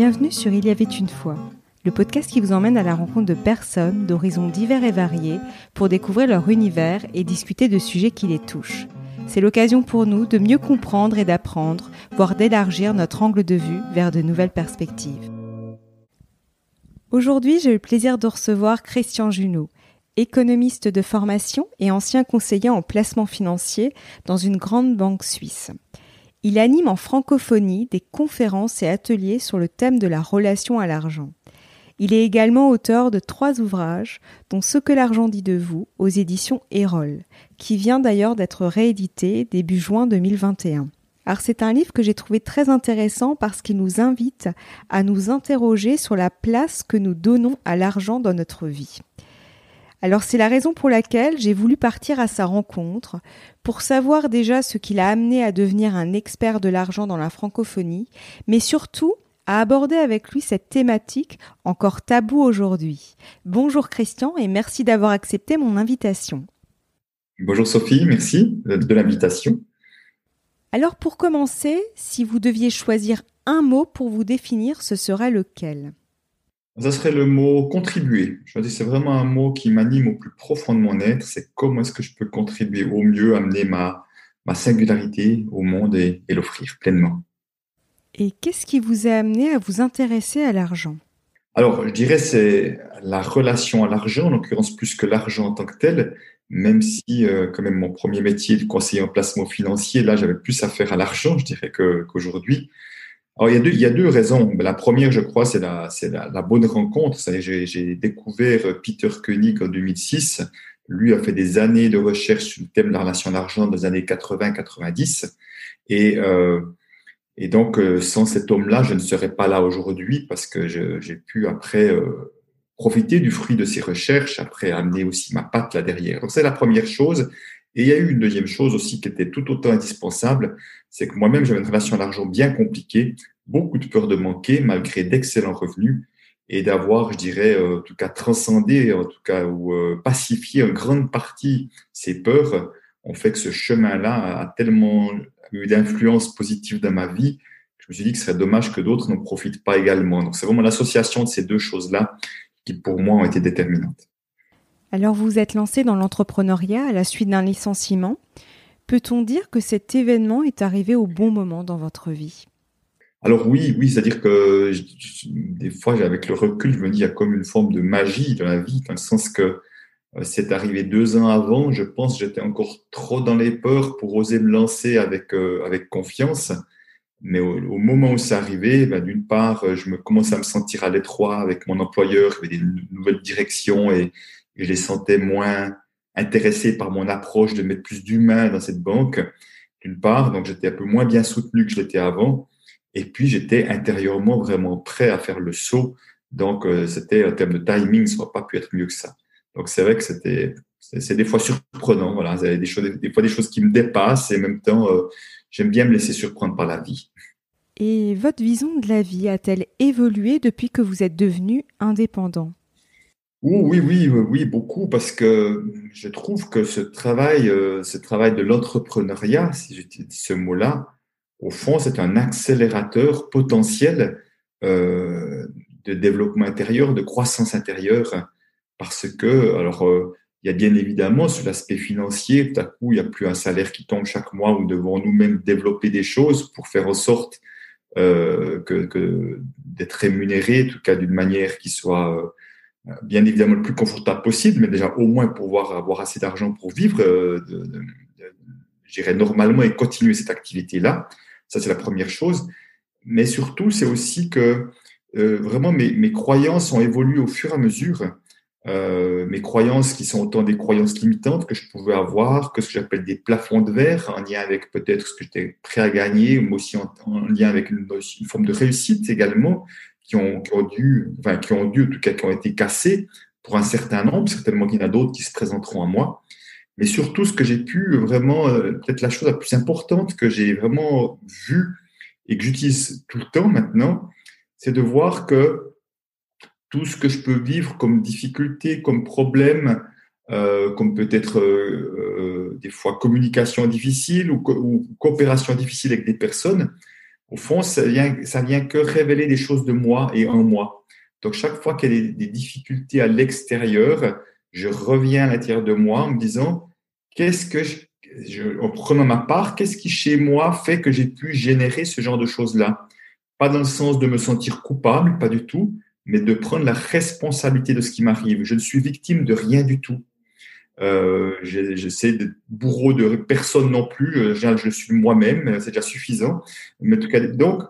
Bienvenue sur Il y avait une fois, le podcast qui vous emmène à la rencontre de personnes d'horizons divers et variés pour découvrir leur univers et discuter de sujets qui les touchent. C'est l'occasion pour nous de mieux comprendre et d'apprendre, voire d'élargir notre angle de vue vers de nouvelles perspectives. Aujourd'hui, j'ai eu le plaisir de recevoir Christian Junot, économiste de formation et ancien conseiller en placement financier dans une grande banque suisse. Il anime en francophonie des conférences et ateliers sur le thème de la relation à l'argent. Il est également auteur de trois ouvrages, dont Ce que l'argent dit de vous, aux éditions Erol, qui vient d'ailleurs d'être réédité début juin 2021. Alors c'est un livre que j'ai trouvé très intéressant parce qu'il nous invite à nous interroger sur la place que nous donnons à l'argent dans notre vie. Alors c'est la raison pour laquelle j'ai voulu partir à sa rencontre pour savoir déjà ce qui l'a amené à devenir un expert de l'argent dans la francophonie, mais surtout à aborder avec lui cette thématique encore taboue aujourd'hui. Bonjour Christian et merci d'avoir accepté mon invitation. Bonjour Sophie, merci de l'invitation. Alors pour commencer, si vous deviez choisir un mot pour vous définir, ce serait lequel? Ça serait le mot contribuer. Je dis c'est vraiment un mot qui m'anime au plus profond de mon être. C'est comment est-ce que je peux contribuer au mieux, amener ma, ma singularité au monde et, l'offrir pleinement. Et qu'est-ce qui vous a amené à vous intéresser à l'argent? Alors, je dirais c'est la relation à l'argent, en l'occurrence plus que l'argent en tant que tel, même si euh, quand même mon premier métier de conseiller en placement financier, là j'avais plus affaire à l'argent, je dirais qu'aujourd'hui. Alors, il y, a deux, il y a deux raisons. La première, je crois, c'est la, c'est la, bonne rencontre. J'ai, j'ai découvert Peter Koenig en 2006. Lui a fait des années de recherche sur le thème de la relation à l'argent dans les années 80-90. Et, euh, et donc, euh, sans cet homme-là, je ne serais pas là aujourd'hui parce que j'ai pu après euh, profiter du fruit de ses recherches, après amener aussi ma patte là derrière. Donc, c'est la première chose. Et il y a eu une deuxième chose aussi qui était tout autant indispensable, c'est que moi-même, j'avais une relation à l'argent bien compliquée, beaucoup de peur de manquer malgré d'excellents revenus et d'avoir, je dirais, euh, en tout cas transcendé, en tout cas, ou euh, pacifié en grande partie ces peurs, ont fait que ce chemin-là a tellement eu d'influence positive dans ma vie je me suis dit que ce serait dommage que d'autres n'en profitent pas également. Donc c'est vraiment l'association de ces deux choses-là qui, pour moi, ont été déterminantes. Alors vous êtes lancé dans l'entrepreneuriat à la suite d'un licenciement. Peut-on dire que cet événement est arrivé au bon moment dans votre vie? Alors oui, oui, c'est-à-dire que des fois, avec le recul, je me dis il y a comme une forme de magie dans la vie, dans le sens que euh, c'est arrivé deux ans avant. Je pense que j'étais encore trop dans les peurs pour oser me lancer avec euh, avec confiance. Mais au, moment où c'est arrivé, ben, d'une part, je me commençais à me sentir à l'étroit avec mon employeur, avait des nouvelles directions et je les sentais moins intéressés par mon approche de mettre plus d'humain dans cette banque, d'une part. Donc, j'étais un peu moins bien soutenu que je l'étais avant. Et puis, j'étais intérieurement vraiment prêt à faire le saut. Donc, euh, c'était, en termes de timing, ça n'aurait pas pu être mieux que ça. Donc, c'est vrai que c'était, c'est des fois surprenant. Voilà, des choses, des fois des choses qui me dépassent et en même temps, euh, j'aime bien me laisser surprendre par la vie. Et votre vision de la vie a-t-elle évolué depuis que vous êtes devenu indépendant? Oui, oui, oui, beaucoup, parce que je trouve que ce travail, euh, ce travail de l'entrepreneuriat, si j'utilise ce mot-là, au fond, c'est un accélérateur potentiel euh, de développement intérieur, de croissance intérieure, parce que, alors, euh, il y a bien évidemment sur l'aspect financier, tout à coup, il n'y a plus un salaire qui tombe chaque mois, où nous devons nous-mêmes développer des choses pour faire en sorte que, que d'être rémunérés, en tout cas d'une manière qui soit bien évidemment le plus confortable possible, mais déjà au moins pouvoir avoir assez d'argent pour vivre, euh, normalement et continuer cette activité-là. Ça, c'est la première chose. Mais surtout, c'est aussi que euh, vraiment mes, mes, croyances ont évolué au fur et à mesure. Euh, mes croyances qui sont autant des croyances limitantes que je pouvais avoir, que ce que j'appelle des plafonds de verre, en lien avec peut-être ce que j'étais prêt à gagner, mais aussi en, lien avec une, une, forme de réussite également, qui ont, qui ont dû, enfin, qui ont dû, en tout cas, qui ont été cassés pour un certain nombre. Certainement qu'il y en a d'autres qui se présenteront à moi. Mais surtout, ce que j'ai pu vraiment, euh, peut-être la chose la plus importante que j'ai vraiment vue et que j'utilise tout le temps maintenant, c'est de voir que tout ce que je peux vivre comme difficulté, comme problème, euh, comme peut-être euh, des fois communication difficile ou, coopération difficile avec des personnes, au fond, ça vient, ça que révéler des choses de moi et en moi. Donc, chaque fois qu'il y a des, difficultés à l'extérieur, je reviens à l'intérieur de moi en me disant, qu'est-ce que je, en prenant ma part, qu'est-ce qui chez moi fait que j'ai pu générer ce genre de choses-là? Pas dans le sens de me sentir coupable, pas du tout, mais de prendre la responsabilité de ce qui m'arrive. Je ne suis victime de rien du tout. Euh, J'essaie de bourreau de personne non plus. Euh, je suis moi-même, c'est déjà suffisant. Mais en tout cas, donc,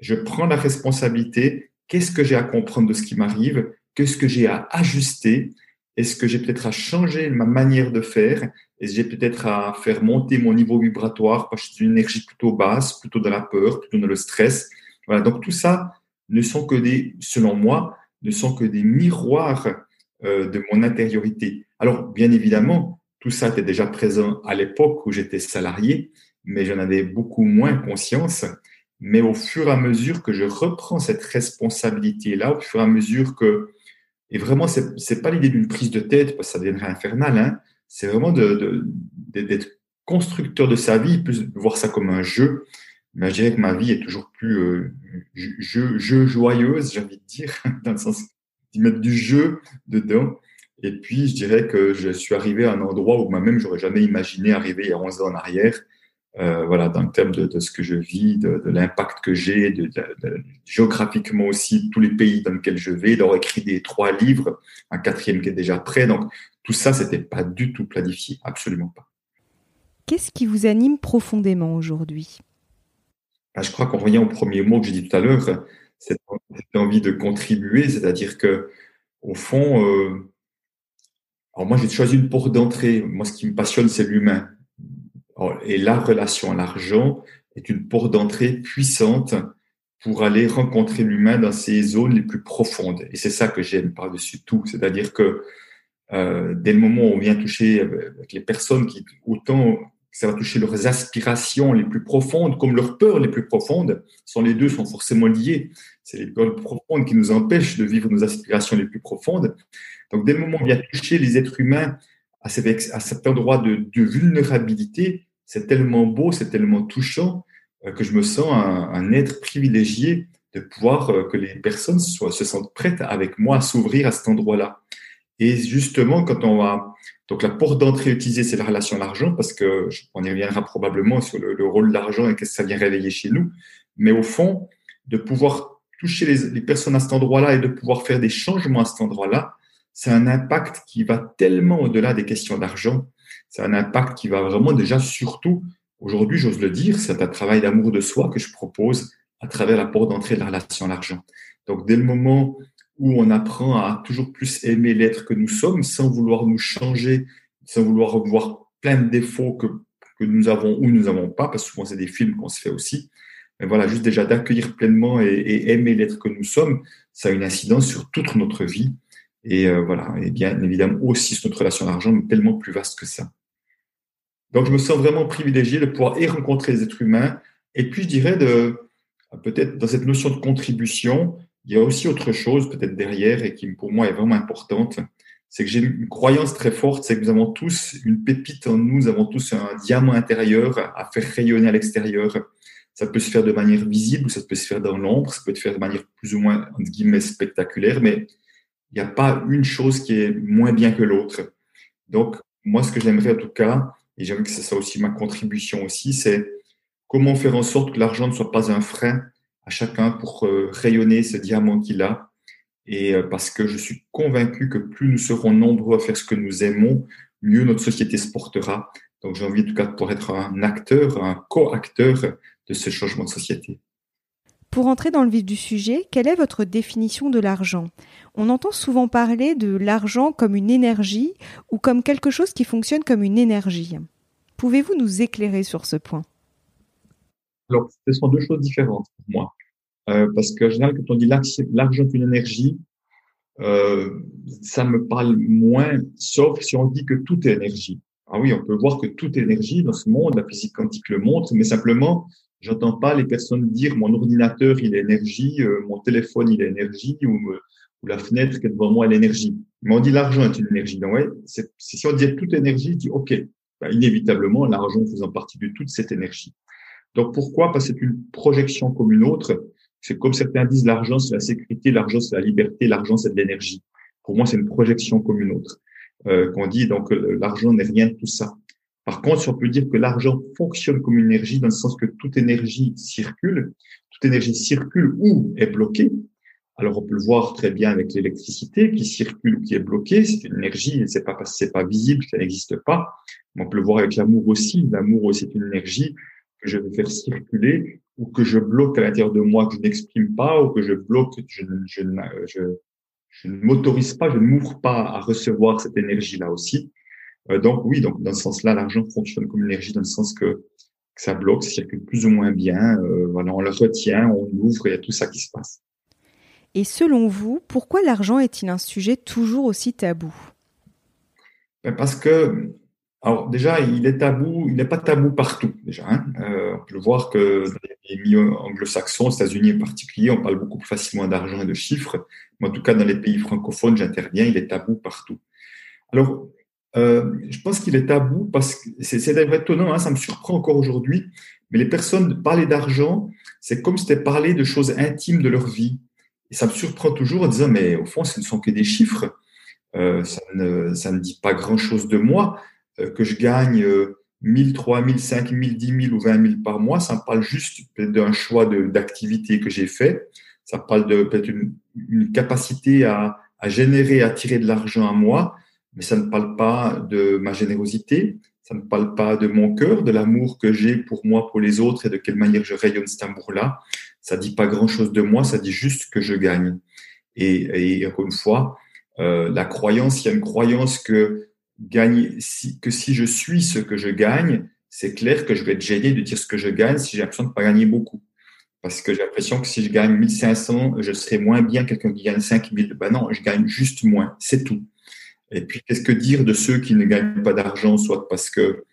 je prends la responsabilité. Qu'est-ce que j'ai à comprendre de ce qui m'arrive? Qu'est-ce que j'ai à ajuster? Est-ce que j'ai peut-être à changer ma manière de faire? Est-ce que j'ai peut-être à faire monter mon niveau vibratoire parce que j'ai une énergie plutôt basse, plutôt de la peur, plutôt dans le stress? Voilà. Donc tout ça ne sont que des, selon moi, ne sont que des miroirs euh, de mon intériorité. Alors, bien évidemment, tout ça était déjà présent à l'époque où j'étais salarié, mais j'en avais beaucoup moins conscience. Mais au fur et à mesure que je reprends cette responsabilité-là, au fur et à mesure que, et vraiment, c'est n'est pas l'idée d'une prise de tête, parce que ça deviendrait infernal, hein, c'est vraiment d'être de, constructeur de sa vie, plus voir ça comme un jeu. Mais je dirais que ma vie est toujours plus euh, jeu, jeu joyeuse, j'ai envie de dire, dans le sens mettre du jeu dedans. Et puis, je dirais que je suis arrivé à un endroit où moi-même, j'aurais jamais imaginé arriver il y a 11 ans en arrière. Euh, voilà, dans le terme de, ce que je vis, de, l'impact que j'ai, de, géographiquement aussi, tous les pays dans lesquels je vais, d'avoir écrit des trois livres, un quatrième qui est déjà prêt. Donc, tout ça, c'était pas du tout planifié, absolument pas. Qu'est-ce qui vous anime profondément aujourd'hui? Ben, Je crois qu'on revient au premier mot que j'ai dit tout à l'heure, cette, envie de contribuer, c'est-à-dire que au fond, euh, alors moi j'ai choisi une porte d'entrée. Moi, ce qui me passionne, c'est l'humain. Et la relation à l'argent est une porte d'entrée puissante pour aller rencontrer l'humain dans ses zones les plus profondes. Et c'est ça que j'aime par-dessus tout. C'est-à-dire que euh, dès le moment où on vient toucher avec les personnes qui autant ça va toucher leurs aspirations les plus profondes, comme leurs peurs les plus profondes. Sont les deux sont forcément liés. C'est les peurs profondes qui nous empêchent de vivre nos aspirations les plus profondes. Donc, dès le moment où on vient toucher les êtres humains à cet, endroit de, vulnérabilité, c'est tellement beau, c'est tellement touchant euh, que je me sens un, être privilégié de pouvoir euh, que les personnes soient, se sentent prêtes avec moi à s'ouvrir à cet endroit-là. Et justement, quand on va donc la porte d'entrée utilisée, c'est la relation à l'argent, parce que on y reviendra probablement sur le, rôle de l'argent et qu'est-ce que ça vient réveiller chez nous. Mais au fond, de pouvoir toucher les, personnes à cet endroit-là et de pouvoir faire des changements à cet endroit-là, c'est un impact qui va tellement au-delà des questions d'argent. C'est un impact qui va vraiment déjà surtout, aujourd'hui, j'ose le dire, c'est un travail d'amour de soi que je propose à travers la porte d'entrée de la relation à l'argent. Donc, dès le moment où on apprend à toujours plus aimer l'être que nous sommes sans vouloir nous changer, sans vouloir voir plein de défauts que, que nous avons ou nous n'avons pas, parce que souvent c'est des films qu'on se fait aussi. Mais voilà, juste déjà d'accueillir pleinement et, aimer l'être que nous sommes, ça a une incidence sur toute notre vie. Et euh, voilà, et bien évidemment aussi sur notre relation à l'argent, mais tellement plus vaste que ça. Donc je me sens vraiment privilégié de pouvoir et rencontrer les êtres humains, et puis je dirais de peut-être dans cette notion de contribution, il y a aussi autre chose peut-être derrière et qui pour moi est vraiment importante. C'est que j'ai une croyance très forte, c'est que nous avons tous une pépite en nous, nous avons tous un diamant intérieur à faire rayonner à l'extérieur. Ça peut se faire de manière visible ça peut se faire dans l'ombre, ça peut se faire de manière plus ou moins, entre guillemets, spectaculaire, mais il n'y a pas une chose qui est moins bien que l'autre. Donc, moi, ce que j'aimerais en tout cas, et j'aimerais que ce soit aussi ma contribution aussi, c'est comment faire en sorte que l'argent ne soit pas un frein à chacun pour euh, rayonner ce diamant qu'il a. Et euh, parce que je suis convaincu que plus nous serons nombreux à faire ce que nous aimons, mieux notre société se portera. Donc j'ai envie en tout cas de pouvoir être un acteur, un co-acteur de ce changement de société. Pour entrer dans le vif du sujet, quelle est votre définition de l'argent? On entend souvent parler de l'argent comme une énergie ou comme quelque chose qui fonctionne comme une énergie. Pouvez-vous nous éclairer sur ce point? Alors, ce sont deux choses différentes pour moi. Euh, parce qu'en général, quand on dit l'argent est une énergie, euh, ça me parle moins, sauf si on dit que tout est énergie. Ah oui, on peut voir que tout est énergie dans ce monde, la physique quantique le montre, mais simplement, j'entends pas les personnes dire mon ordinateur il est énergie, euh, mon téléphone il est énergie, ou, ou, la fenêtre qui est devant moi elle est énergie. Mais on dit l'argent est une énergie. Donc ouais, si on dit toute énergie, je dis ok, bah, inévitablement l'argent faisant partie de toute cette énergie. Donc pourquoi Parce que c'est une projection comme une autre. C'est comme certains disent, l'argent c'est la sécurité, l'argent c'est la liberté, l'argent c'est de l'énergie. Pour moi, c'est une projection comme une autre. Euh, qu'on dit donc euh, l'argent n'est rien de tout ça. Par contre, si on peut dire que l'argent fonctionne comme une énergie dans le sens que toute énergie circule, toute énergie circule ou est bloquée. Alors on peut le voir très bien avec l'électricité qui circule ou qui est bloquée. C'est une énergie, c'est pas c'est pas visible, ça n'existe pas. On peut le voir avec l'amour aussi. L'amour aussi est une énergie que je vais faire circuler ou que je bloque à l'intérieur de moi, que je n'exprime pas ou que je bloque, je, je, je, je ne m'autorise pas, je ne m'ouvre pas à recevoir cette énergie-là aussi. Euh, donc oui, donc dans ce sens-là, l'argent fonctionne comme une énergie dans le sens que, ça bloque, ça circule plus ou moins bien. Euh, voilà, on le retient, on l'ouvre, il y a tout ça qui se passe. Et selon vous, pourquoi l'argent est-il un sujet toujours aussi tabou? Ben Parce que alors déjà, il est tabou, il n'est pas tabou partout déjà. Hein. Euh, on peut le voir que dans les pays anglo-saxons, aux États-Unis en particulier, on parle beaucoup plus facilement d'argent et de chiffres. Mais en tout cas, dans les pays francophones, j'interviens, il est tabou partout. Alors, euh, je pense qu'il est tabou parce que c'est étonnant, hein, ça me surprend encore aujourd'hui. Mais les personnes parler d'argent, c'est comme si c'était parler de choses intimes de leur vie. Et ça me surprend toujours en disant, mais au fond, ce ne sont que des chiffres. Euh, ça, ne, ça ne dit pas grand-chose de moi. Euh, que je gagne 1000, 3000, 5000, 10 000 ou 20 000 par mois, ça me parle juste d'un choix d'activité que j'ai fait. Ça parle de peut-être une, une, capacité à, à générer, à tirer de l'argent à moi, mais ça ne parle pas de ma générosité, ça ne parle pas de mon cœur, de l'amour que j'ai pour moi, pour les autres et de quelle manière je rayonne cet amour-là. Ça dit pas grand-chose de moi, ça dit juste que je gagne. Et, et encore une fois, euh, la croyance, il y a une croyance que gagner, si, que si je suis ce que je gagne, c'est clair que je vais être gêné de dire ce que je gagne si j'ai l'impression de ne pas gagner beaucoup. Parce que j'ai l'impression que si je gagne 1500, je serai moins bien quelqu'un qui gagne 5000. Ben non, je gagne juste moins, c'est tout. Et puis, qu'est-ce que dire de ceux qui ne gagnent pas d'argent, soit parce que,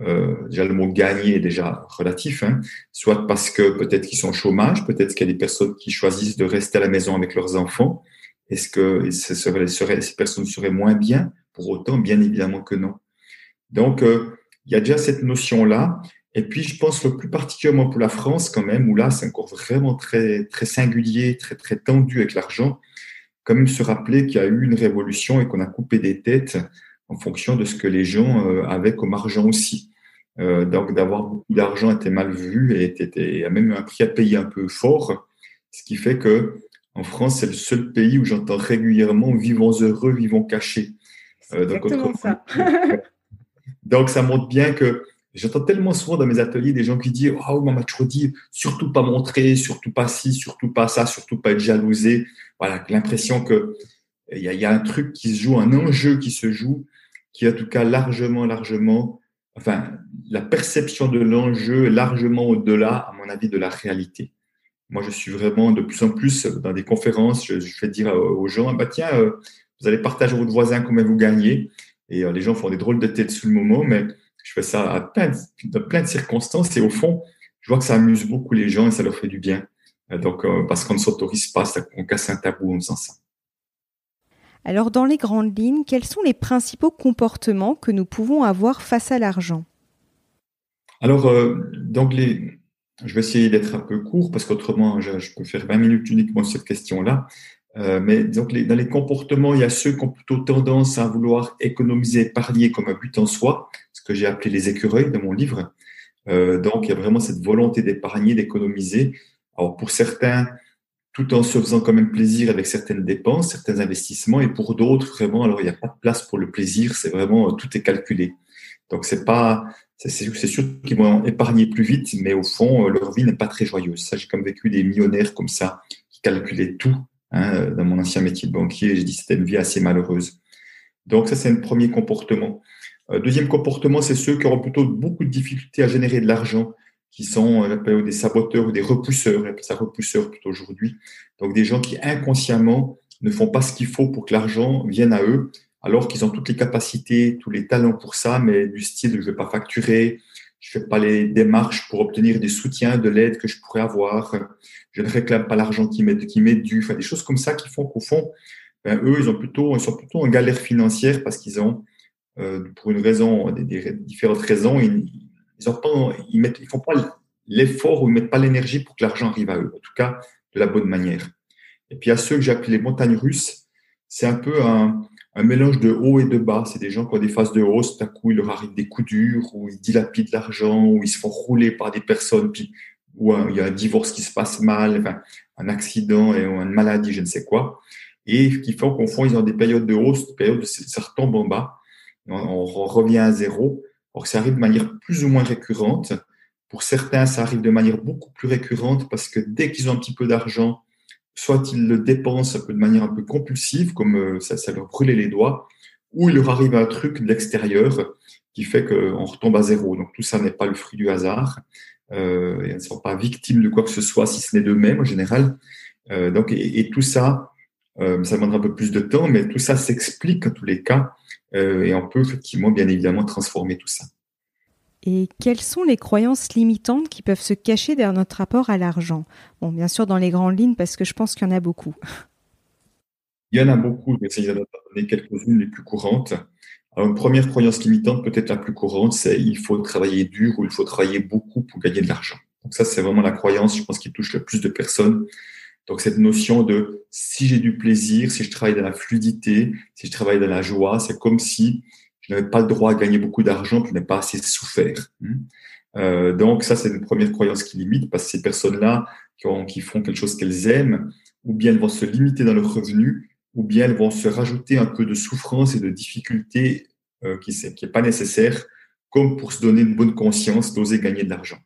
euh, déjà le mot gagner est déjà relatif, hein, soit parce que peut-être qu'ils sont au chômage, peut-être qu'il y a des personnes qui choisissent de rester à la maison avec leurs enfants. Est-ce que ce serait, ces personnes seraient moins bien pour autant, bien évidemment que non. Donc, euh, il y a déjà cette notion-là. Et puis, je pense que plus particulièrement pour la France, quand même, où là, c'est encore vraiment très, très singulier, très, très tendu avec l'argent, quand même se rappeler qu'il y a eu une révolution et qu'on a coupé des têtes en fonction de ce que les gens euh, avaient comme argent aussi. Euh, donc, d'avoir beaucoup d'argent était mal vu et a même un prix à payer un peu fort, ce qui fait que en France, c'est le seul pays où j'entends régulièrement vivons heureux, vivons cachés. Euh, donc, ça. donc, ça montre bien que j'entends tellement souvent dans mes ateliers des gens qui disent Oh, maman, tu redis, surtout pas montrer, surtout pas ci, surtout pas ça, surtout pas être jalousé. Voilà, l'impression que il y, a, un truc qui se joue, un enjeu qui se joue, qui en tout cas largement, largement, enfin, la perception de l'enjeu est largement au-delà, à mon avis, de la réalité. Moi, je suis vraiment de plus en plus dans des conférences, je, fais dire aux gens, bah tiens, euh, vous allez partager votre voisin combien vous gagnez. Et euh, les gens font des drôles de têtes sous le moment, mais je fais ça à plein de, dans plein de circonstances. Et au fond, je vois que ça amuse beaucoup les gens et ça leur fait du bien. Euh, donc, euh, parce qu'on ne s'autorise pas, on casse un tabou en faisant ça. Alors, dans les grandes lignes, quels sont les principaux comportements que nous pouvons avoir face à l'argent? Alors, donc les, je vais essayer d'être un peu court parce qu'autrement, je, je, peux faire 20 minutes uniquement sur cette question-là. Euh, mais donc dans les comportements, il y a ceux qui ont plutôt tendance à vouloir économiser, épargner comme un but en soi, ce que j'ai appelé les écureuils dans mon livre. Euh, donc il y a vraiment cette volonté d'épargner, d'économiser. Alors pour certains, tout en se faisant quand même plaisir avec certaines dépenses, certains investissements, et pour d'autres, vraiment, alors il n'y a pas de place pour le plaisir, c'est vraiment tout est calculé. Donc c'est pas, c'est sûr qu'ils vont épargner plus vite, mais au fond leur vie n'est pas très joyeuse. Ça, j'ai comme vécu des millionnaires comme ça qui calculaient tout Hein, dans mon ancien métier de banquier, j'ai dit c'était une vie assez malheureuse. Donc ça, c'est un premier comportement. Euh, deuxième comportement, c'est ceux qui auront plutôt beaucoup de difficultés à générer de l'argent, qui sont euh, des saboteurs ou des repousseurs, on appelle ça repousseurs plutôt aujourd'hui. Donc des gens qui inconsciemment ne font pas ce qu'il faut pour que l'argent vienne à eux, alors qu'ils ont toutes les capacités, tous les talents pour ça, mais du style je ne vais pas facturer, je fais pas les démarches pour obtenir des soutiens, de l'aide que je pourrais avoir, je ne réclame pas l'argent qui m'est qui dû, enfin des choses comme ça qui font qu'au font, ben, eux ils ont plutôt ils sont plutôt en galère financière parce qu'ils ont euh, pour une raison des, différentes raisons ils ils ont pas ils mettent ils font pas l'effort ou ils mettent pas l'énergie pour que l'argent arrive à eux. En tout cas, de la bonne manière. Et puis, à ceux que j'ai appelés les montagnes russes, c'est un peu un, un, mélange de haut et de bas. C'est des gens qui ont des phases de hausse, tout coup, il leur arrive des coups durs, ou ils dilapident l'argent, ou ils se font rouler par des personnes, puis, ou il y a un divorce qui se passe mal, enfin, un accident et une maladie, je ne sais quoi. Et qui font qu'au fond, ils ont des périodes de hausse, des périodes de ça retombe en bas. On, on revient à zéro. Or, ça arrive de manière plus ou moins récurrente. Pour certains, ça arrive de manière beaucoup plus récurrente parce que dès qu'ils ont un petit peu d'argent, soit ils le dépensent un peu de manière un peu compulsive, comme euh, ça, ça leur brûlait les doigts, ou il leur arrive un truc de l'extérieur qui fait qu'on retombe à zéro. Donc tout ça n'est pas le fruit du hasard. Euh, elles ne sont pas victimes de quoi que ce soit, si ce n'est d'eux-mêmes en général. Euh, donc, et, et, tout ça, euh, ça demandera un peu plus de temps, mais tout ça s'explique en tous les cas, et on peut effectivement, bien évidemment, transformer tout ça. Et quelles sont les croyances limitantes qui peuvent se cacher derrière notre rapport à l'argent? Bon, bien sûr, dans les grandes lignes, parce que je pense qu'il y en a beaucoup. Il y en a beaucoup, mais essayer d'en donner quelques-unes les plus courantes. Alors, une première croyance limitante, peut-être la plus courante, c'est il faut travailler dur ou il faut travailler beaucoup pour gagner de l'argent. Donc ça, c'est vraiment la croyance, je pense, qui touche le plus de personnes. Donc cette notion de si j'ai du plaisir, si je travaille dans la fluidité, si je travaille dans la joie, c'est comme si je n'avais pas le droit à gagner beaucoup d'argent, je n'ai pas assez souffert. Hmm. Euh, donc ça, c'est une première croyance qui limite, parce que ces personnes-là qui, qui, font quelque chose qu'elles aiment, ou bien elles vont se limiter dans leurs revenus, ou bien elles vont se rajouter un peu de souffrance et de difficulté euh, qui n'est pas nécessaire, comme pour se donner une bonne conscience d'oser gagner de l'argent.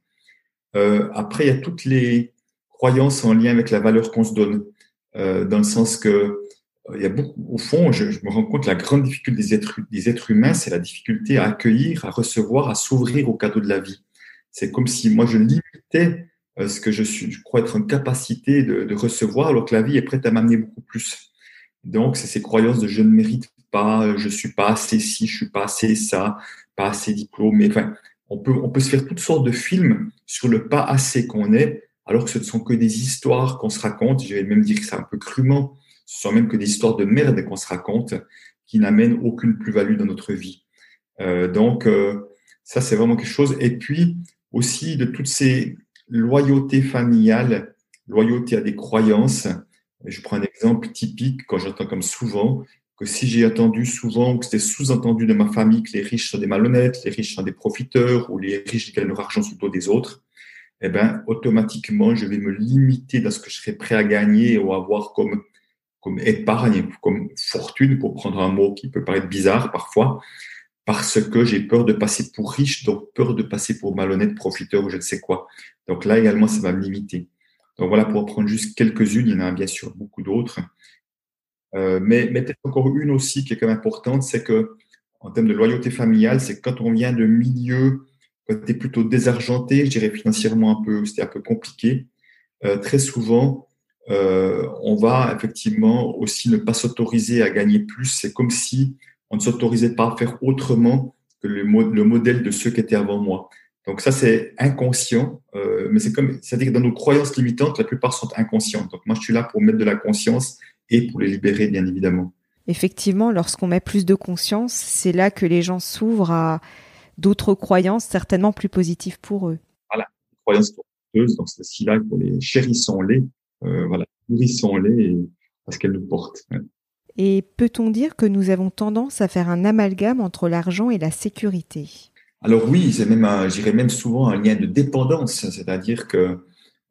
Euh, après, il y a toutes les croyances en lien avec la valeur qu'on se donne, euh, dans le sens que il y a beaucoup, au fond, je, je, me rends compte la grande difficulté des êtres, des êtres humains, c'est la difficulté à accueillir, à recevoir, à s'ouvrir au cadeau de la vie. C'est comme si moi je limitais euh, ce que je suis, je crois être en capacité de, de recevoir, alors que la vie est prête à m'amener beaucoup plus. Donc, c'est ces croyances de je ne mérite pas, je suis pas assez ci, je suis pas assez ça, pas assez diplômé. Enfin, on peut, on peut se faire toutes sortes de films sur le pas assez qu'on est, alors que ce ne sont que des histoires qu'on se raconte. Je vais même dire que c'est un peu crûment ce sont même que des histoires de merde qu'on se raconte qui n'amènent aucune plus-value dans notre vie. Euh, donc, euh, ça, c'est vraiment quelque chose. Et puis, aussi de toutes ces loyautés familiales, loyauté à des croyances. Je prends un exemple typique quand j'entends comme souvent que si j'ai entendu souvent ou que c'était sous-entendu de ma famille que les riches sont des malhonnêtes, les riches sont des profiteurs ou les riches gagnent leur argent sur le dos des autres, eh ben, automatiquement, je vais me limiter dans ce que je serais prêt à gagner ou avoir comme comme épargne, comme fortune, pour prendre un mot qui peut paraître bizarre parfois, parce que j'ai peur de passer pour riche, donc peur de passer pour malhonnête, profiteur ou je ne sais quoi. Donc là également, ça va me limiter. Donc voilà, pour en prendre juste quelques-unes, il y en a bien sûr beaucoup d'autres. Euh, mais, mais peut-être encore une aussi qui est quand même importante, c'est que en termes de loyauté familiale, c'est quand on vient de milieux, es plutôt désargenté, je dirais financièrement un peu, c'était un peu compliqué, euh, très souvent, euh, on va effectivement aussi ne pas s'autoriser à gagner plus. C'est comme si on ne s'autorisait pas à faire autrement que le, le, modèle de ceux qui étaient avant moi. Donc ça, c'est inconscient, euh, mais c'est comme, c'est-à-dire que dans nos croyances limitantes, la plupart sont inconscientes. Donc moi, je suis là pour mettre de la conscience et pour les libérer, bien évidemment. Effectivement, lorsqu'on met plus de conscience, c'est là que les gens s'ouvrent à d'autres croyances, certainement plus positives pour eux. Voilà, les croyances donc c'est aussi là les chérissons-les euh, voilà, nourrissons-les parce qu'elles nous portent. Et peut-on dire que nous avons tendance à faire un amalgame entre l'argent et la sécurité? Alors oui, c'est même, j'irais même souvent un lien de dépendance, c'est-à-dire que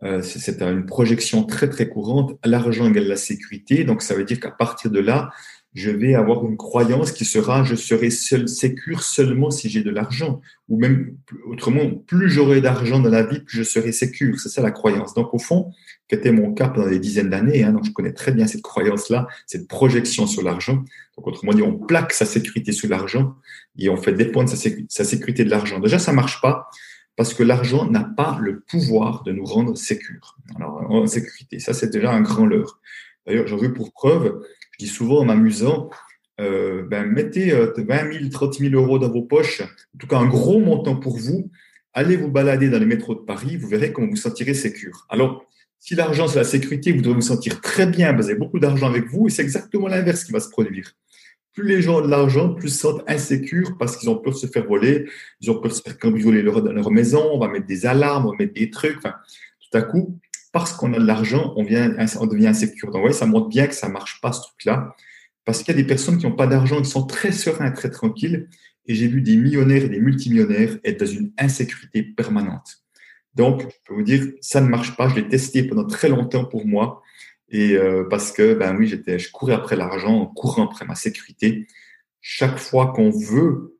euh, c'est une projection très très courante. L'argent égale la sécurité, donc ça veut dire qu'à partir de là, je vais avoir une croyance qui sera je serai seul sécure seulement si j'ai de l'argent ou même autrement plus j'aurai d'argent dans la vie plus je serai sécure c'est ça la croyance donc au fond qui était mon cas pendant des dizaines d'années hein, donc je connais très bien cette croyance là cette projection sur l'argent. Donc autrement dit on plaque sa sécurité sur l'argent et on fait dépendre sa, sécurité de l'argent. Déjà ça marche pas parce que l'argent n'a pas le pouvoir de nous rendre sécures. Alors en sécurité ça c'est déjà un grand leurre. D'ailleurs j'en veux pour preuve dis souvent en m'amusant, euh, ben, mettez 20 000, 30 000 euros dans vos poches, en tout cas un gros montant pour vous, allez vous balader dans les métros de Paris, vous verrez comment vous sentirez sécure. Alors, si l'argent c'est la sécurité, vous devez vous sentir très bien, vous avez beaucoup d'argent avec vous, et c'est exactement l'inverse qui va se produire. plus les gens ont de l'argent, plus ils se sentent insécures parce qu'ils ont peur de se faire voler, ils ont peur de se faire cambrioler leur, dans leur maison, on va mettre des alarmes, on va mettre des trucs. Tout à coup, parce qu'on a de l'argent, on, vient, on devient insécure. Donc, ouais, ça montre bien que ça marche pas, ce truc-là. Parce qu'il y a des personnes qui n'ont pas d'argent, qui sont très sereins, très tranquilles. Et j'ai vu des millionnaires et des multimillionnaires être dans une insécurité permanente. Donc, je peux vous dire, ça ne marche pas. Je l'ai testé pendant très longtemps pour moi. Et euh, parce que, ben oui, j'étais, je courais après l'argent, courant après ma sécurité. Chaque fois qu'on veut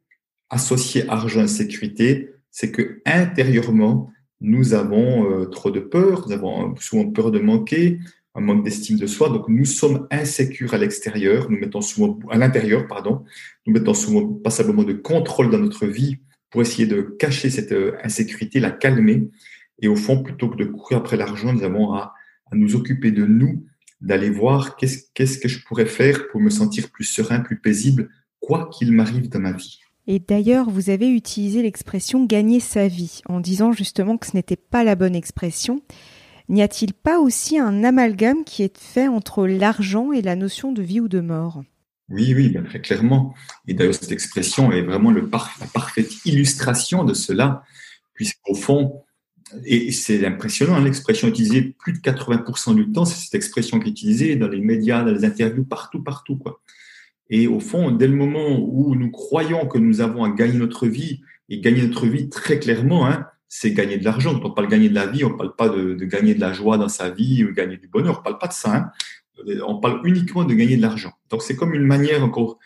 associer argent et sécurité, c'est que intérieurement, nous avons euh, trop de peur, nous avons souvent peur de manquer, un manque d'estime de soi. Donc, nous sommes insécures à l'extérieur, nous mettons souvent, à l'intérieur, pardon, nous mettons souvent passablement de contrôle dans notre vie pour essayer de cacher cette euh, insécurité, la calmer. Et au fond, plutôt que de courir après l'argent, nous avons à nous occuper de nous, d'aller voir qu'est-ce, qu'est-ce que je pourrais faire pour me sentir plus serein, plus paisible, quoi qu'il m'arrive dans ma vie. Et d'ailleurs, vous avez utilisé l'expression gagner sa vie en disant justement que ce n'était pas la bonne expression. N'y a-t-il pas aussi un amalgame qui est fait entre l'argent et la notion de vie ou de mort? Oui, oui, bien, très clairement. Et d'ailleurs, cette expression est vraiment la parfaite illustration de cela, puisqu'au fond, et c'est impressionnant, hein, l'expression utilisée plus de 80% du temps, c'est cette expression qui est utilisée dans les médias, dans les interviews, partout, partout. Quoi. Et au fond, dès le moment où nous croyons que nous avons à gagner notre vie, et gagner notre vie très clairement, hein, c'est gagner de l'argent. On parle de gagner de la vie, on ne parle pas de, gagner de la joie dans sa vie ou gagner du bonheur, on ne parle pas de ça. Hein. On parle uniquement de gagner de l'argent. Donc c'est comme une manière encore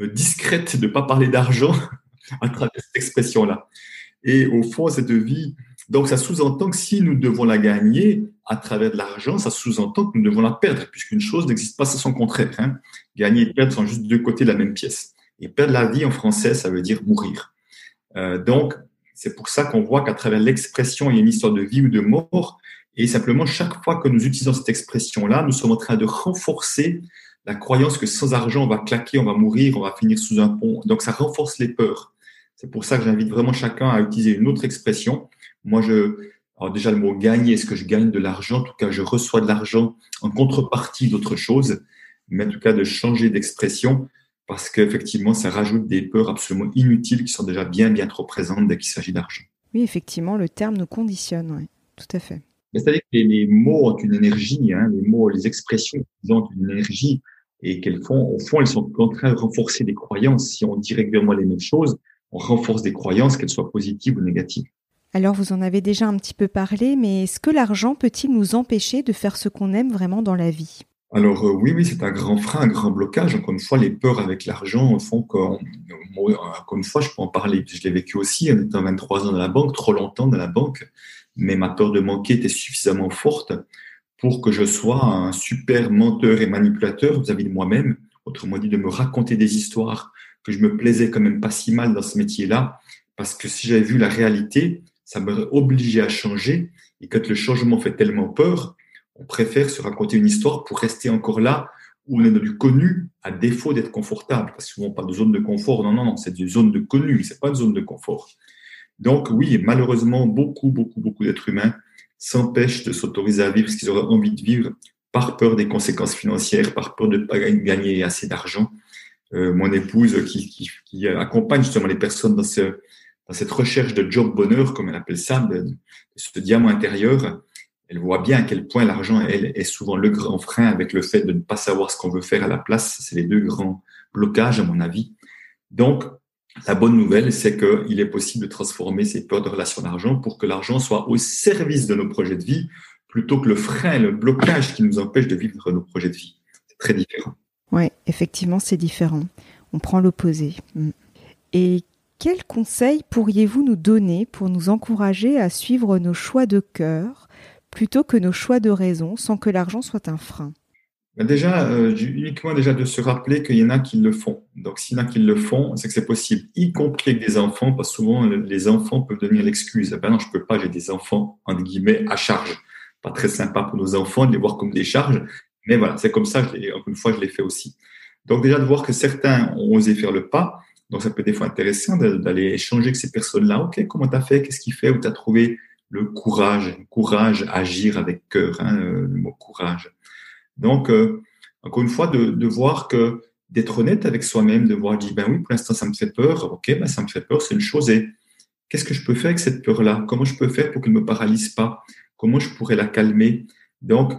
euh, discrète de ne pas parler d'argent à travers cette expression-là. Et au fond, cette vie, donc, ça sous-entend que si nous devons la gagner à travers de l'argent, ça sous-entend que nous devons la perdre, puisqu'une chose n'existe pas sans son contraire. Hein. Gagner et perdre sont juste deux côtés de la même pièce. Et perdre la vie en français, ça veut dire mourir. Euh, donc, c'est pour ça qu'on voit qu'à travers l'expression, il y a une histoire de vie ou de mort. Et simplement, chaque fois que nous utilisons cette expression-là, nous sommes en train de renforcer la croyance que sans argent, on va claquer, on va mourir, on va finir sous un pont. Donc, ça renforce les peurs. C'est pour ça que j'invite vraiment chacun à utiliser une autre expression moi, je, alors déjà le mot gagner, est-ce que je gagne de l'argent? En tout cas, je reçois de l'argent en contrepartie d'autre chose, mais en tout cas de changer d'expression parce qu'effectivement, ça rajoute des peurs absolument inutiles qui sont déjà bien, bien trop présentes dès qu'il s'agit d'argent. Oui, effectivement, le terme nous conditionne, oui, tout à fait. C'est-à-dire que les, mots ont une énergie, hein, les mots, les expressions ont une énergie et qu'elles font, au fond, elles sont en train de renforcer des croyances. Si on dit régulièrement les mêmes choses, on renforce des croyances, qu'elles soient positives ou négatives. Alors vous en avez déjà un petit peu parlé, mais est-ce que l'argent peut-il nous empêcher de faire ce qu'on aime vraiment dans la vie? Alors euh, oui, oui, c'est un grand frein, un grand blocage. Encore une fois, les peurs avec l'argent font qu'on, encore une fois, je peux en parler. Je l'ai vécu aussi en étant 23 ans dans la banque, trop longtemps dans la banque, mais ma peur de manquer était suffisamment forte pour que je sois un super menteur et manipulateur vis-à-vis de moi-même. Autrement dit, de me raconter des histoires que je me plaisais quand même pas si mal dans ce métier-là, parce que si j'avais vu la réalité, ça m'aurait obligé à changer. Et quand le changement fait tellement peur, on préfère se raconter une histoire pour rester encore là où on est dans du connu à défaut d'être confortable. Parce que souvent on parle de zone de confort. Non, non, non, c'est une zone de connu, c'est pas une zone de confort. Donc oui, malheureusement, beaucoup, beaucoup, beaucoup d'êtres humains s'empêchent de s'autoriser à vivre ce qu'ils auraient envie de vivre par peur des conséquences financières, par peur de ne pas gagner assez d'argent. Euh, mon épouse qui, accompagne justement les personnes dans ce, dans cette recherche de job bonheur, comme elle appelle ça, ce diamant intérieur, elle voit bien à quel point l'argent, elle, est souvent le grand frein avec le fait de ne pas savoir ce qu'on veut faire à la place. C'est les deux grands blocages, à mon avis. Donc, la bonne nouvelle, c'est qu'il est possible de transformer ces peurs de relation d'argent pour que l'argent soit au service de nos projets de vie plutôt que le frein, le blocage qui nous empêche de vivre nos projets de vie. C'est très différent. Oui, effectivement, c'est différent. On prend l'opposé. Mm. Et quels conseils pourriez-vous nous donner pour nous encourager à suivre nos choix de cœur plutôt que nos choix de raison sans que l'argent soit un frein Déjà, euh, uniquement déjà de se rappeler qu'il y en a qui le font. Donc, s'il y en a qui le font, c'est que c'est possible, y compris avec des enfants, parce que souvent les enfants peuvent devenir l'excuse. Ben non, je peux pas, j'ai des enfants, entre guillemets, à charge. Pas très sympa pour nos enfants de les voir comme des charges, mais voilà, c'est comme ça, encore une fois, je l'ai fait aussi. Donc déjà de voir que certains ont osé faire le pas, donc, ça peut être des fois intéressant d'aller échanger avec ces personnes-là. OK, comment tu as fait? Qu'est-ce qu'il fait? Où tu as trouvé le courage Courage, agir avec cœur, hein, le mot courage. Donc, euh, encore une fois, de, de, voir que d'être honnête avec soi-même, de voir, dire, ben oui, pour l'instant, ça me fait peur. OK, ben ça me fait peur, c'est une chose. Et qu'est-ce que je peux faire avec cette peur-là? Comment je peux faire pour qu'elle ne me paralyse pas? Comment je pourrais la calmer? Donc,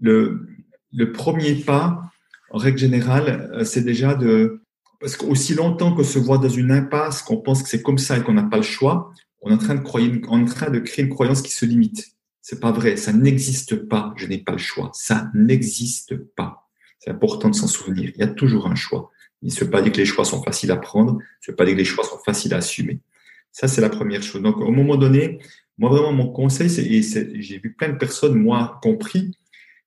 le, le premier pas, en règle générale, euh, c'est déjà de... Parce qu'aussi longtemps qu'on se voit dans une impasse, qu'on pense que c'est comme ça et qu'on n'a pas le choix, on est en train de, créer une croyance qui se limite. C'est pas vrai, ça n'existe pas, je n'ai pas le choix. Ça n'existe pas. C'est important de s'en souvenir. Il y a toujours un choix. Il ne veut pas dire que les choix sont faciles à prendre, il ne veut pas dire que les choix sont faciles à assumer. Ça, c'est la première chose. Donc, au moment donné, moi, vraiment, mon conseil, c'est, et j'ai vu plein de personnes, moi compris,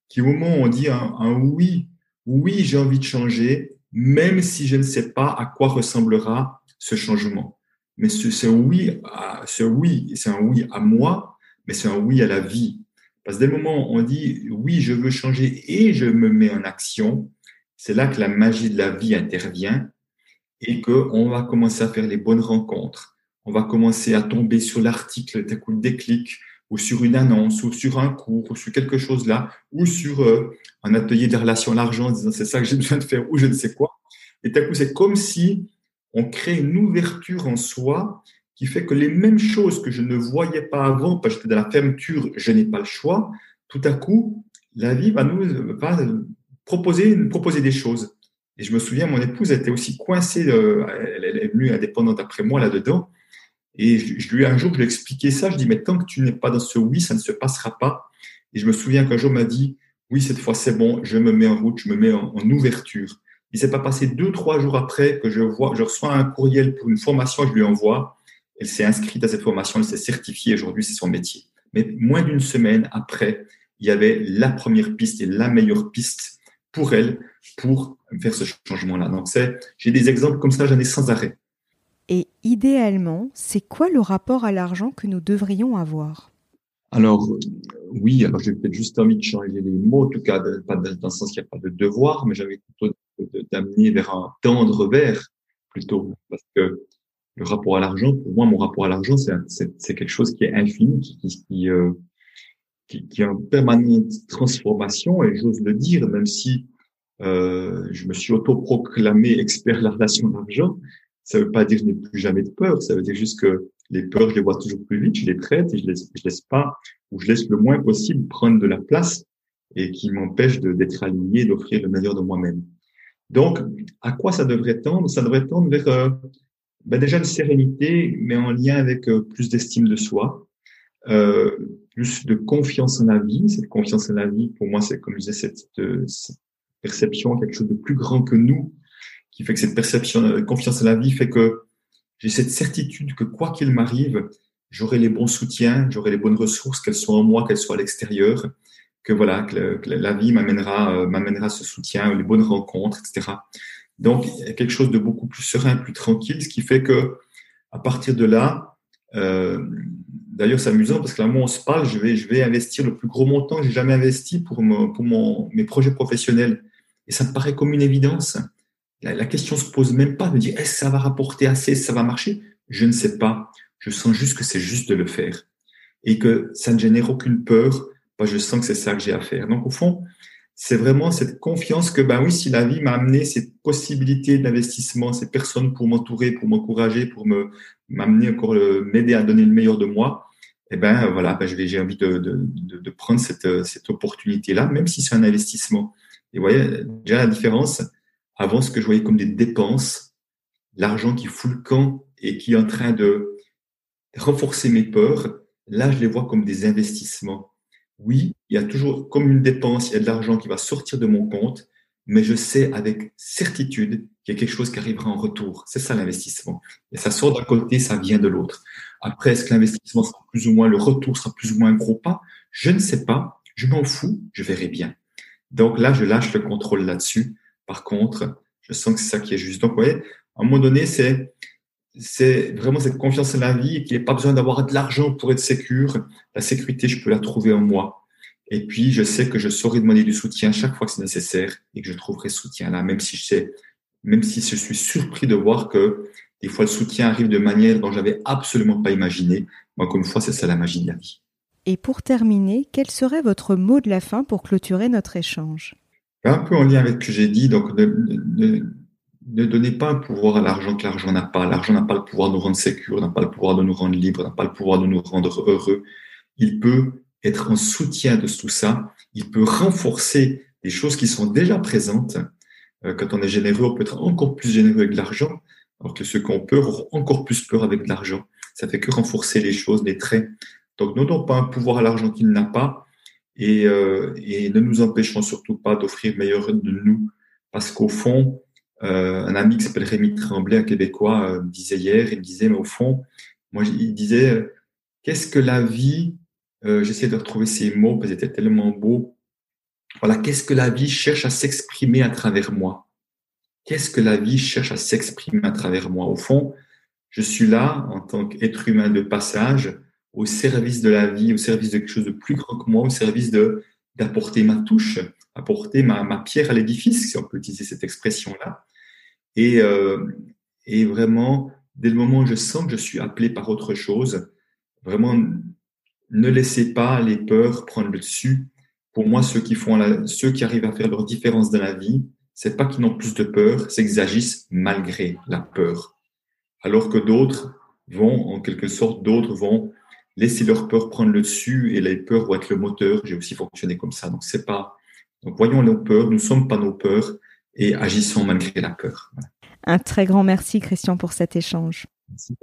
qui au moment où on dit un, oui, oui, j'ai envie de changer, même si je ne sais pas à quoi ressemblera ce changement. Mais c'est oui, c'est oui, c'est un oui à moi, mais c'est un oui à la vie. Parce que dès le moment où on dit oui, je veux changer et je me mets en action, c'est là que la magie de la vie intervient et qu'on va commencer à faire les bonnes rencontres. On va commencer à tomber sur l'article d'un coup de déclic ou sur une annonce ou sur un cours ou sur quelque chose là ou sur euh, un atelier de relations à l'argent en disant c'est ça que j'ai besoin de faire ou je ne sais quoi. Et d'un coup, c'est comme si on crée une ouverture en soi qui fait que les mêmes choses que je ne voyais pas avant, parce que j'étais dans la fermeture, je n'ai pas le choix, tout à coup, la vie va nous proposer, des choses. Et je me souviens, mon épouse était aussi coincée, euh, elle, est venue indépendante après moi là-dedans. Et je, lui, un jour, je lui ai expliqué ça. Je dis, mais tant que tu n'es pas dans ce oui, ça ne se passera pas. Et je me souviens qu'un jour, m'a dit, oui, cette fois, c'est bon, je me mets en route, je me mets en ouverture. Il s'est pas passé deux, trois jours après que je vois, je reçois un courriel pour une formation, je lui envoie. Elle s'est inscrite à cette formation, elle s'est certifiée. Aujourd'hui, c'est son métier. Mais moins d'une semaine après, il y avait la première piste et la meilleure piste pour elle pour faire ce changement-là. Donc, c'est, j'ai des exemples comme ça, j'en ai sans arrêt. Et idéalement, c'est quoi le rapport à l'argent que nous devrions avoir? Alors, oui, alors j'ai peut-être juste envie de changer les mots, en tout cas, pas dans le sens qu'il n'y a pas de devoir, mais j'avais plutôt d'amener vers un tendre vers plutôt, parce que le rapport à l'argent, pour moi, mon rapport à l'argent, c'est quelque chose qui est infini, qui, qui, euh, qui, qui, est en permanente transformation, et j'ose le dire, même si euh, je me suis autoproclamé expert de la relation d'argent, ça veut pas dire que je n'ai plus jamais de peur, ça veut dire juste que les peurs, je les vois toujours plus vite, je les traite et je laisse, je laisse pas, ou je laisse le moins possible prendre de la place et qui m'empêche d'être aligné, d'offrir le meilleur de moi-même. Donc, à quoi ça devrait tendre? Ça devrait tendre vers euh, ben déjà une sérénité, mais en lien avec euh, plus d'estime de soi, euh, plus de confiance en la vie. Cette confiance en la vie, pour moi, c'est comme je disais, cette, euh, cette, perception, quelque chose de plus grand que nous, qui fait que cette perception, confiance en la vie fait que j'ai cette certitude que quoi qu'il m'arrive, j'aurai les bons soutiens, j'aurai les bonnes ressources, qu'elles soient en moi, qu'elles soient à l'extérieur, que voilà, que, la vie m'amènera, m'amènera ce soutien, les bonnes rencontres, etc. Donc, il y a quelque chose de beaucoup plus serein, plus tranquille, ce qui fait que à partir de là, euh, d'ailleurs, c'est amusant parce que là, moi, on se parle, je vais, je vais investir le plus gros montant que j'ai jamais investi pour, pour mon, mes projets professionnels. Et ça me paraît comme une évidence. La, la question se pose même pas de me dire est-ce que ça va rapporter assez, ça va marcher? Je ne sais pas. Je sens juste que c'est juste de le faire et que ça ne génère aucune peur. Je sens que c'est ça que j'ai à faire. Donc, au fond, c'est vraiment cette confiance que, ben oui, si la vie m'a amené ces possibilités d'investissement, ces personnes pour m'entourer, pour m'encourager, pour me m'amener encore, m'aider à donner le meilleur de moi, eh ben voilà, ben, j'ai envie de, de, de, prendre cette, cette opportunité-là, même si c'est un investissement. Et vous voyez, déjà la différence, avant ce que je voyais comme des dépenses, l'argent qui fout le camp et qui est en train de renforcer mes peurs, là, je les vois comme des investissements oui, il y a toujours comme une dépense, il y a de l'argent qui va sortir de mon compte, mais je sais avec certitude qu'il y a quelque chose qui arrivera en retour. C'est ça l'investissement. Et ça sort d'un côté, ça vient de l'autre. Après, est-ce que l'investissement sera plus ou moins, le retour sera plus ou moins un gros pas? Je ne sais pas. Je m'en fous. Je verrai bien. Donc là, je lâche le contrôle là-dessus. Par contre, je sens que c'est ça qui est juste. Donc, vous voyez, à un moment donné, c'est c'est vraiment cette confiance en la vie et qu'il n'y a pas besoin d'avoir de l'argent pour être sécure. La sécurité, je peux la trouver en moi. Et puis, je sais que je saurai demander du soutien chaque fois que c'est nécessaire et que je trouverai soutien là, même si je sais, même si je suis surpris de voir que des fois le soutien arrive de manière dont j'avais absolument pas imaginé. Moi, comme une fois, c'est ça la magie de la vie. Et pour terminer, quel serait votre mot de la fin pour clôturer notre échange? Un peu en lien avec ce que j'ai dit, donc ne donnez pas un pouvoir à l'argent que l'argent n'a pas. L'argent n'a pas le pouvoir de nous rendre sécures, n'a pas le pouvoir de nous rendre libres, n'a pas le pouvoir de nous rendre heureux. Il peut être en soutien de tout ça. Il peut renforcer des choses qui sont déjà présentes. Euh, quand on est généreux, on peut être encore plus généreux avec l'argent, alors que ceux qui ont peur auront encore plus peur avec de l'argent. Ça fait que renforcer les choses, les traits. Donc, ne donnons pas un pouvoir à l'argent qu'il n'a pas et, euh, et ne nous empêchons surtout pas d'offrir meilleur de nous, parce qu'au fond, euh, un ami qui s'appelle Rémi Tremblay, un Québécois, euh, disait hier, il disait, mais au fond, moi, il disait, euh, qu'est-ce que la vie, euh, j'essaie de retrouver ces mots parce qu'ils étaient tellement beaux, voilà, qu'est-ce que la vie cherche à s'exprimer à travers moi? Qu'est-ce que la vie cherche à s'exprimer à travers moi? Au fond, je suis là en tant qu'être humain de passage, au service de la vie, au service de quelque chose de plus grand que moi, au service de d'apporter ma touche, apporter ma, pierre à l'édifice, si on peut utiliser cette expression-là. Et, euh, et vraiment, dès le moment où je sens que je suis appelé par autre chose, vraiment, ne laissez pas les peurs prendre le dessus. Pour moi, ceux qui font ceux qui arrivent à faire leur différence dans la vie, c'est pas qu'ils n'ont plus de peur, c'est qu'ils agissent malgré la peur. Alors que d'autres vont, en quelque sorte, d'autres vont laisser leur peur prendre le dessus et les peurs vont être le moteur. J'ai aussi fonctionné comme ça. Donc, c'est pas, donc, voyons nos peurs, nous ne sommes pas nos peurs et agissons malgré la peur. Un très grand merci, Christian, pour cet échange. Merci.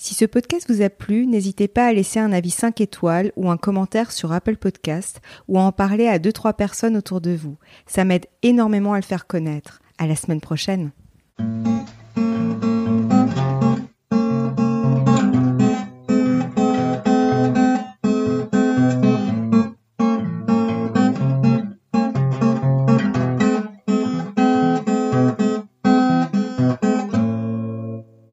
Si ce podcast vous a plu, n'hésitez pas à laisser un avis 5 étoiles ou un commentaire sur Apple Podcast ou à en parler à 2-3 personnes autour de vous. Ça m'aide énormément à le faire connaître. À la semaine prochaine.